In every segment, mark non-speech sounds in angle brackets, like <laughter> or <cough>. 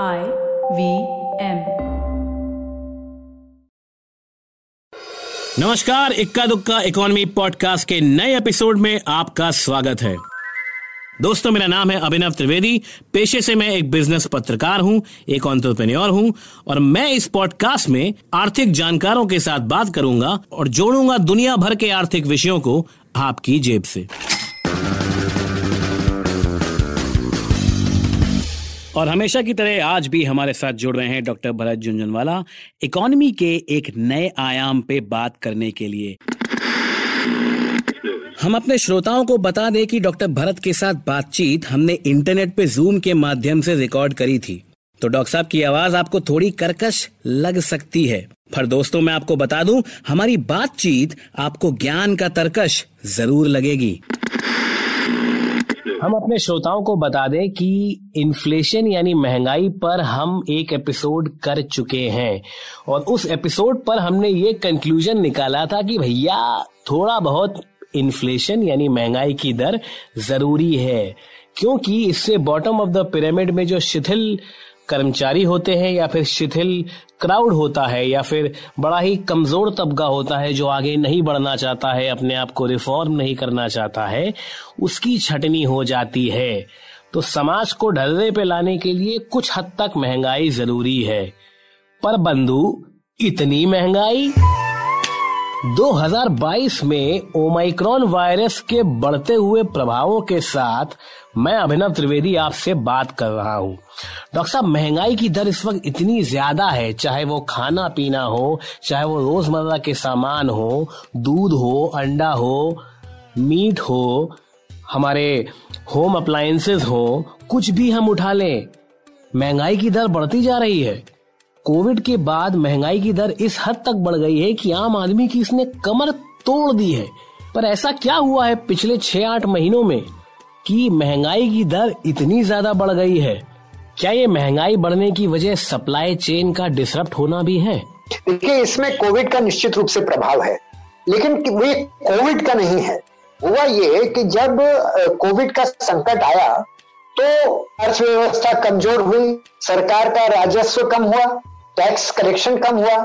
I V M. नमस्कार, इक्का दुक्का इकोनॉमी पॉडकास्ट के नए एपिसोड में आपका स्वागत है। दोस्तों, मेरा नाम है अभिनव त्रिवेदी। पेशे से मैं एक बिज़नेस पत्रकार हूँ, एक ऑन्टरप्रेन्योर हूँ, और मैं इस पॉडकास्ट में आर्थिक जानकारों के साथ बात करूँगा और जोड़ूँगा दुनिया भर के आर्थिक विषयों को आपकी जेब से। और हमेशा की तरह आज भी हमारे साथ जुड़ रहे हैं डॉक्टर भरत झुंझुनवाला, इकोनॉमी के एक नए आयाम पे बात करने के लिए। हम अपने श्रोताओं को बता दें कि डॉक्टर भरत के साथ बातचीत हमने इंटरनेट पे जूम के माध्यम से रिकॉर्ड करी थी। तो डॉक्टर साहब की आवाज़ आपको थोड़ी करकश लग सकती है। पर दोस्तों, मैं आपको बता दूँ, हमारी बातचीत आपको ज्ञान का तरकश ज़रूर लगेगी। हम अपने श्रोताओं को बता दें कि इन्फ्लेशन यानी महँगाई पर हम एक एपिसोड कर चुके हैं। और उस एपिसोड पर हमने ये कंक्लूजन निकाला था कि भैया, थोड़ा बहुत इन्फ्लेशन यानी महँगाई की दर ज़रूरी है। क्योंकि इससे बॉटम ऑफ़ द पिरामिड में जो शिथिल कर्मचारी होते हैं या फिर शिथिल क्राउड होता है या फिर बड़ा ही कमज़ोर तबका होता है जो आगे नहीं बढ़ना चाहता है, अपने आप को रिफॉर्म नहीं करना चाहता है, उसकी छटनी हो जाती है। तो समाज को ढलने पे लाने के लिए कुछ हद तक महँगाई ज़रूरी है। पर बंधु, इतनी महँगाई 2022 में ओमाइक्रॉन वायरस के बढ़ते हुए प्रभावों के साथ मैं अभिनव त्रिवेदी आपसे बात कर रहा हूँ। डॉक्टर साहब, महँगाई की दर इस वक्त इतनी ज़्यादा है, चाहे वो खाना पीना हो, चाहे वो रोज़मर्रा के सामान हो, दूध हो, अंडा हो, मीट हो, हमारे होम अप्लायंसेस हो, कुछ भी हम उठा लें, महँगाई की दर बढ़ती जा रही है। कोविड के बाद महँगाई की दर इस हद तक बढ़ गई है कि आम आदमी की इसने कमर तोड़ दी है। पर ऐसा क्या हुआ है पिछले छह आठ महीनों में कि महँगाई की दर इतनी ज़्यादा बढ़ गई है? क्या ये महँगाई बढ़ने की वजह सप्लाई चेन का डिसरप्ट होना भी है? देखिए, इसमें कोविड का निश्चित रूप से प्रभाव है, लेकिन वो कोविड का नहीं है। हुआ ये कि जब कोविड का संकट आया तो अर्थव्यवस्था कमज़ोर हुई, सरकार का राजस्व कम हुआ टैक्स कलेक्शन कम हुआ?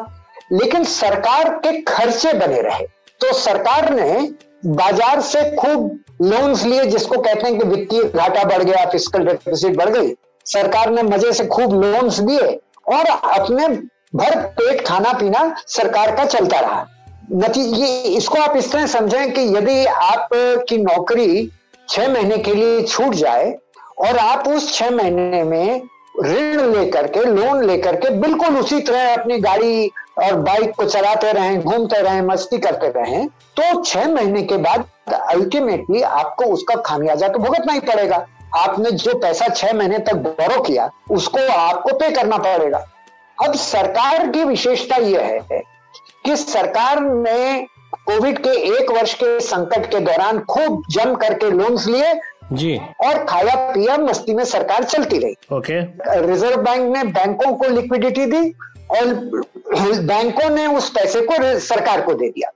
लेकिन सरकार के खर्चे बने रहे। तो सरकार ने बाज़ार से खूब लोन्स लिए, जिसको कहते हैं कि वित्तीय घाटा बढ़ गया फ़िज़िकल डेफिसिट बढ़ गई। सरकार ने मज़े से खूब लोन्स दिए और अपने भर पेट खाना पीना सरकार का चलता रहा। नतीजे इसको आप इस तरह समझें कि यदि आप की नौकरी छह महीने के लिए छूट जाए और आप उस छह महीने में ऋण लेकर के लोन लेकर के बिल्कुल उसी तरह अपनी गाड़ी और बाइक को चलाते रहें, घूमते रहें, मस्ती करते रहें तो छह महीने के बाद अल्टीमेटली आपको उसका खामियाजा तो भुगतना ही पड़ेगा। आपने जो पैसा छह महीने तक बोरो किया, उसको आपको पे करना पड़ेगा। अब सरकार की विशेषता यह है कि सरकार ने कोविड के एक वर्ष के संकट के दौरान खूब जम करके लोन्स लिए जी। और खाया पिया मस्ती में सरकार चलती रही। ओके। रिज़र्व बैंक ने बैंकों को लिक्विडिटी दी और बैंकों ने उस पैसे को सरकार को दे दिया।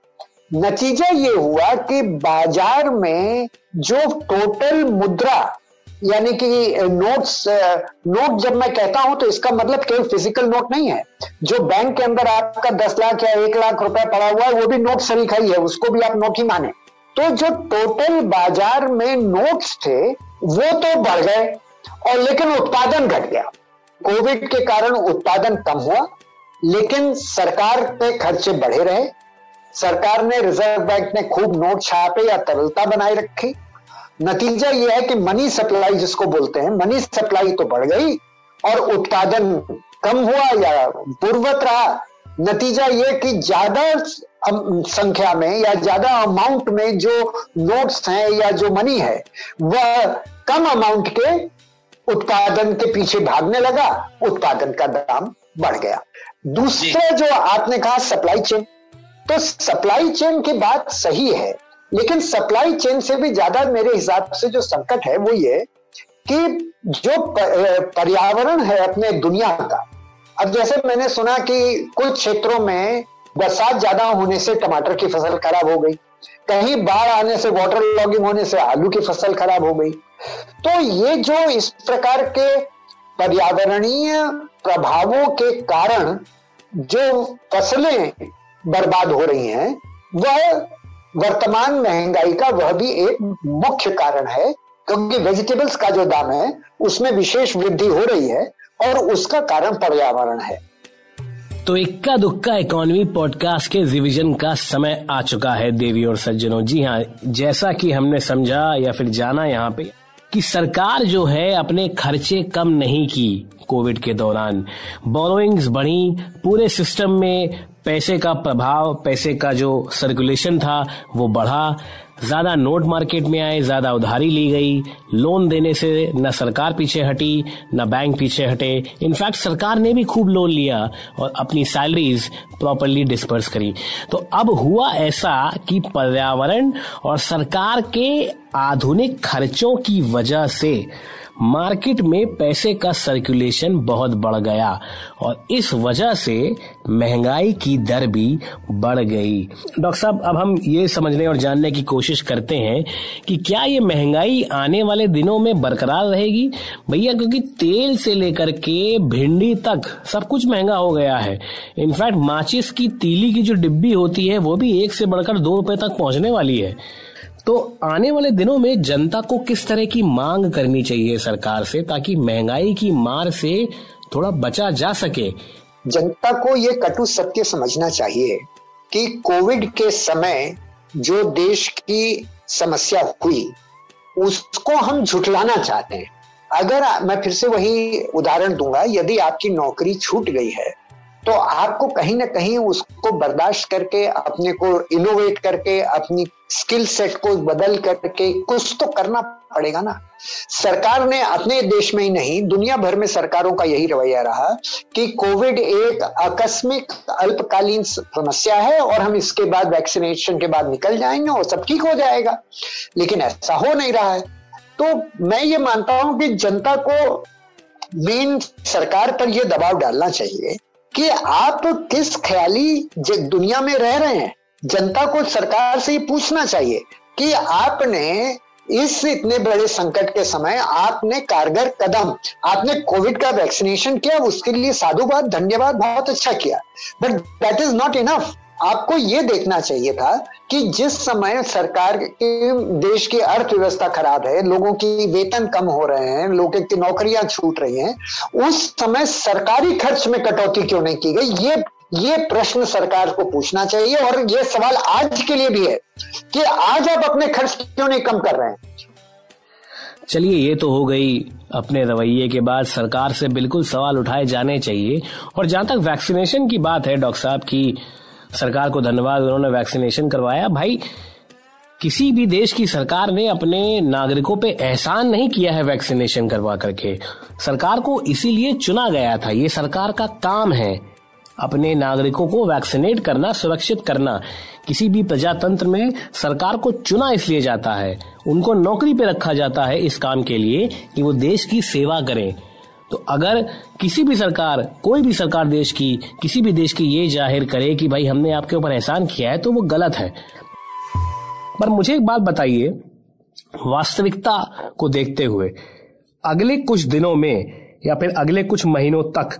नतीजा ये हुआ कि बाज़ार में जो टोटल मुद्रा यानी कि नोट्स नोट जब मैं कहता हूँ तो इसका मतलब केवल फ़िज़िकल नोट नहीं है। जो बैंक के अंदर आपका दस लाख या एक लाख रुपया पड़ा हुआ है वो भी नोट सरीखा ही है उसको भी आप नोट ही माने। तो जो टोटल बाज़ार में नोट्स थे, वो तो बढ़ गए और लेकिन उत्पादन घट गया। कोविड के कारण उत्पादन कम हुआ, लेकिन सरकार के खर्चे बढ़े रहे। सरकार ने रिज़र्व बैंक ने खूब नोट छापे या तरलता बनाए रखी। नतीजा यह है कि मनी सप्लाई जिसको बोलते हैं मनी सप्लाई तो बढ़ गई और उत्पादन कम हुआ या पूर्वत रहा। नतीजा यह कि ज़्यादा संख्या में या ज़्यादा अमाउंट में जो नोट्स हैं या जो मनी है वह कम अमाउंट के उत्पादन के पीछे भागने लगा उत्पादन का दाम बढ़ गया। दूसरा जो। आपने कहा सप्लाई चेन तो सप्लाई चेन की बात सही है लेकिन सप्लाई चेन से भी ज़्यादा मेरे हिसाब से जो संकट है वो ये कि जो पर्यावरण है अपने दुनिया का अब जैसे मैंने सुना कि कुछ क्षेत्रों में बरसात ज़्यादा होने से टमाटर की फ़सल खराब हो गई। कहीं बाढ़ आने से वाटर लॉगिंग होने से आलू की फ़सल खराब हो गई। तो ये जो इस प्रकार के पर्यावरणीय प्रभावों के कारण जो फ़सलें बर्बाद हो रही हैं, वह वर्तमान महँगाई का वह भी एक मुख्य कारण है, क्योंकि वेजिटेबल्स का जो दाम है, उसमें विशेष वृद्धि हो रही है और उसका कारण पर्यावरण है। तो इक्का दुक्का इकोनॉमी पॉडकास्ट के रिवीजन का समय आ चुका है, देवी और सज्जनों। जी हाँ जैसा कि हमने समझा या फिर जाना यहाँ पे कि सरकार जो है अपने खर्चे कम नहीं की कोविड के दौरान। बोरोइंग्स बढ़ी, पूरे सिस्टम में पैसे का प्रभाव, पैसे का जो सर्कुलेशन था, वो बढ़ा। ज़्यादा नोट मार्केट में आए, ज़्यादा उधारी ली गई, लोन देने से न सरकार पीछे हटी, न बैंक पीछे हटे। इनफैक्ट सरकार ने भी खूब लोन लिया और अपनी सैलरीज प्रॉपरली डिस्पर्स करी। तो अब हुआ ऐसा कि पर्यावरण और सरकार के आधुनिक खर्चों की वजह से मार्केट में पैसे का सर्कुलेशन बहुत बढ़ गया और इस वजह से महँगाई की दर भी बढ़ गई। डॉक्टर साहब, अब हम ये समझने और जानने की कोशिश करते हैं कि क्या ये महँगाई आने वाले दिनों में बरकरार रहेगी? भैया, क्योंकि तेल से लेकर के भिंडी तक सब कुछ महँगा हो गया है। इनफैक्ट माचिस की तीली की जो डिब्बी होती है, वो भी एक से बढ़कर दो रुपए तक पहुँचने वाली है। तो आने वाले दिनों में जनता को किस तरह की मांग करनी चाहिए सरकार से ताकि महँगाई की मार से थोड़ा बचा जा सके? जनता को ये कटु सत्य समझना चाहिए कि कोविड के समय जो देश की समस्या हुई, उसको हम झुटलाना चाहते हैं। अगर मैं फिर से वही उदाहरण दूँगा, यदि आपकी नौकरी छूट गई है तो आपको कहीं ना कहीं उसको बर्दाश्त करके, अपने को इनोवेट करके, अपनी स्किल सेट को बदल करके कुछ तो करना पड़ेगा ना। सरकार ने अपने देश में ही नहीं, दुनिया भर में सरकारों का यही रवैया रहा कि कोविड एक आकस्मिक अल्पकालीन समस्या है और हम इसके बाद वैक्सीनेशन के बाद निकल जाएँगे और सब ठीक हो जाएगा। लेकिन ऐसा हो नहीं रहा है। तो मैं ये मानता हूँ कि जनता को मेन सरकार पर यह दबाव डालना चाहिए कि आप किस ख्याली दुनिया में रह रहे हैं? जनता को सरकार से ये पूछना चाहिए कि आपने इस इतने बड़े संकट के समय आपने कारगर कदम, आपने कोविड का वैक्सीनेशन किया, उसके लिए साधुवाद, धन्यवाद, बहुत अच्छा किया। But that is not enough आपको ये देखना चाहिए था कि जिस समय सरकार के, देश की अर्थव्यवस्था खराब है, लोगों की वेतन कम हो रहे हैं, लोगों की नौकरियाँ छूट रही हैं, उस समय सरकारी खर्च में कटौती क्यों नहीं की गई? ये ये प्रश्न सरकार को पूछना चाहिए और ये सवाल आज के लिए भी है कि आज आप अपने खर्च क्यों नहीं कम कर रहे हैं? चलिए, ये तो हो गई अपने रवैये के बाद सरकार से बिल्कुल सवाल उठाए जाने चाहिए। और जहाँ तक वैक्सीनेशन की बात है, डॉक्टर साहब, की सरकार को धन्यवाद, उन्होंने वैक्सीनेशन करवाया। भाई, किसी भी देश की सरकार ने अपने नागरिकों पे एहसान नहीं किया है वैक्सीनेशन करवा करके। सरकार को इसीलिए चुना गया था। ये सरकार का काम है अपने नागरिकों को वैक्सीनेट करना, सुरक्षित करना। किसी भी प्रजातंत्र में सरकार को चुना इसलिए जाता है। उनको नौकरी पे रखा जाता है इस काम के लिए कि वो देश की सेवा करें। तो अगर किसी भी सरकार, कोई भी सरकार देश की, किसी भी देश की ये ज़ाहिर करे कि भाई हमने आपके ऊपर एहसान किया है तो वो गलत है। पर मुझे एक बात बताइए, वास्तविकता को देखते हुए, अगले कुछ दिनों में या फिर अगले कुछ महीनों तक,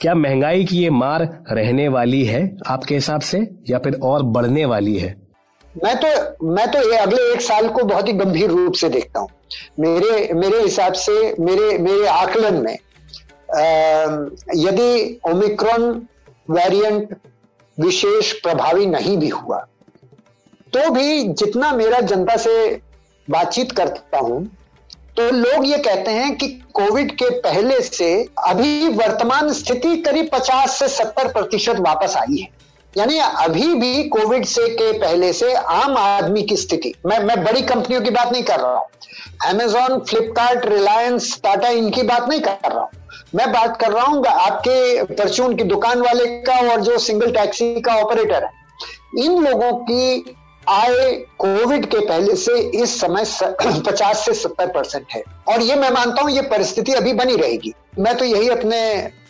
क्या महँगाई की ये मार रहने वाली है आपके हिसाब से, या फिर और बढ़ने वाली है? मैं तो मैं तो ये अगले एक साल को बहुत ही गंभीर रूप से देखता हूँ। मेरे मेरे हिसाब से, मेरे मेरे आकलन में यदि ओमिक्रॉन वेरिएंट विशेष प्रभावी नहीं भी हुआ तो भी जितना मेरा जनता से बातचीत करता हूँ तो लोग ये कहते हैं कि कोविड के पहले से अभी वर्तमान स्थिति करीब 50 से 70 प्रतिशत वापस आई है। यानी अभी भी कोविड से के पहले से आम आदमी की स्थिति, मैं मैं बड़ी कंपनियों की बात नहीं कर रहा हूँ। एमेजॉन फ्लिपकार्ट रिलायंस टाटा इनकी बात नहीं कर रहा हूँ। मैं बात कर रहा हूँ आपके परचून की दुकान वाले का और जो सिंगल टैक्सी का ऑपरेटर है। इन लोगों की आय कोविड के पहले से इस समय <clears throat> पचास से सत्तर परसेंट है। और ये मैं मानता हूँ, ये परिस्थिति अभी बनी रहेगी। मैं तो यही अपने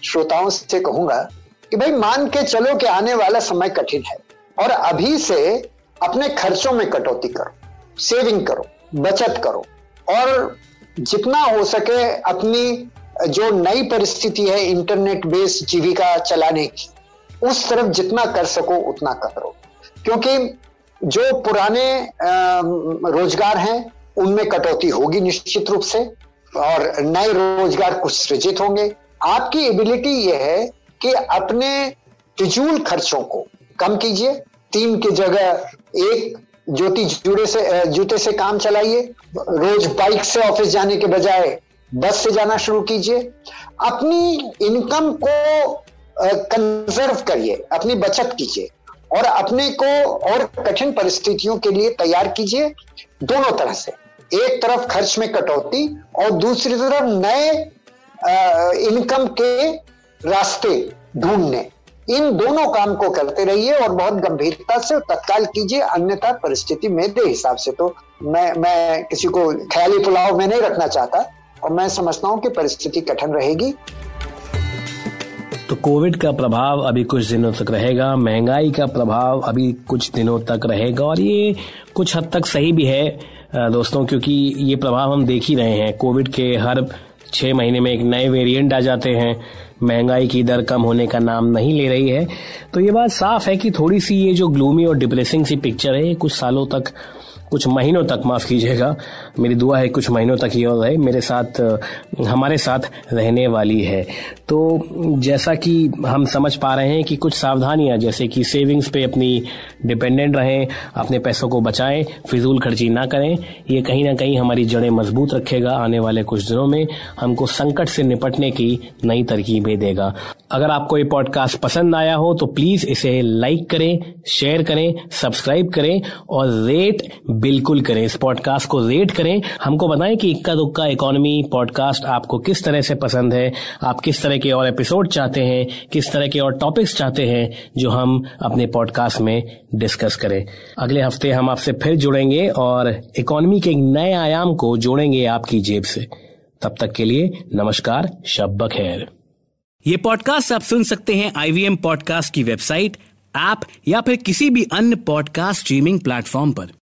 श्रोताओं से कहूँगा कि भाई मान के चलो कि आने वाला समय कठिन है। और अभी से अपने खर्चों में कटौती करो सेविंग करो, बचत करो। और जितना हो सके अपनी जो नई परिस्थिति है इंटरनेट बेस्ड जीविका चलाने की, उस तरफ़ जितना कर सको उतना करो। क्योंकि जो पुराने रोज़गार हैं, उनमें कटौती होगी निश्चित रूप से, और नए रोज़गार कुछ सृजित होंगे। आपकी एबिलिटी यह है कि अपने फिजूल खर्चों को कम कीजिए। तीन की जगह एक ज्योति जुड़े से जूते से काम चलाइए। रोज बाइक से ऑफ़िस जाने के बजाय बस से जाना शुरू कीजिए। अपनी इनकम को कंजर्व करिए, अपनी बचत कीजिए और अपने को और कठिन परिस्थितियों के लिए तैयार कीजिए दोनों तरह से। एक तरफ़ खर्च में कटौती और दूसरी तरफ़ नए इनकम के रास्ते ढूँढने। इन दोनों काम को करते रहिए और बहुत गंभीरता से तत्काल कीजिए, अन्यथा परिस्थिति मेरे हिसाब से तो मैं मैं किसी को ख्याली पुलाव में नहीं रखना चाहता और मैं समझता हूँ कि परिस्थिति कठिन रहेगी। तो कोविड का प्रभाव अभी कुछ दिनों तक रहेगा, महँगाई का प्रभाव अभी कुछ दिनों तक रहेगा और ये कुछ हद तक सही भी है दोस्तों, क्योंकि ये प्रभाव हम देख ही रहे हैं। कोविड के हर छह महीने में एक नए वेरिएंट आ जाते हैं। महँगाई की दर कम होने का नाम नहीं ले रही है। तो ये बात साफ़ है कि थोड़ी सी ये जो ग्लूमी और डिप्रेसिंग सी पिक्चर है कुछ सालों तक, कुछ महीनों तक माफ़ कीजिएगा। मेरी दुआ है कुछ महीनों तक ये रहे। मेरे साथ, हमारे साथ रहने वाली है। तो जैसा कि हम समझ पा रहे हैं कि कुछ सावधानियाँ, जैसे कि सेविंग्स पे अपनी डिपेंडेंट रहें, अपने पैसों को बचाएँ, फिजूल खर्ची ना करें, ये कहीं ना कहीं हमारी जड़ें मज़बूत रखेगा, आने वाले कुछ दिनों में हमको संकट से निपटने की नई तरकीबें देगा। अगर आपको ये पॉडकास्ट पसंद आया हो तो प्लीज़ इसे लाइक करें शेयर करें सब्सक्राइब करें और रेट बिल्कुल करें। इस पॉडकास्ट को रेट करें। हमको बताएँ कि इक्का दुक्का इकोनॉमी पॉडकास्ट आपको किस तरह से पसंद है, आप किस तरह के और एपिसोड चाहते हैं, किस तरह के और टॉपिक्स चाहते हैं, जो हम अपने पॉडकास्ट में डिस्कस करें। अगले हफ़्ते हम आपसे फिर जुड़ेंगे और इकोनॉमी के एक नए आयाम को जोड़ेंगे आपकी जेब से। तब तक के लिए नमस्कार शब्ब खैर। ये पॉडकास्ट आप सुन सकते हैं आईवीएम पॉडकास्ट की वेबसाइट ऐप या फिर किसी भी अन्य पॉडकास्ट स्ट्रीमिंग प्लेटफॉर्म पर।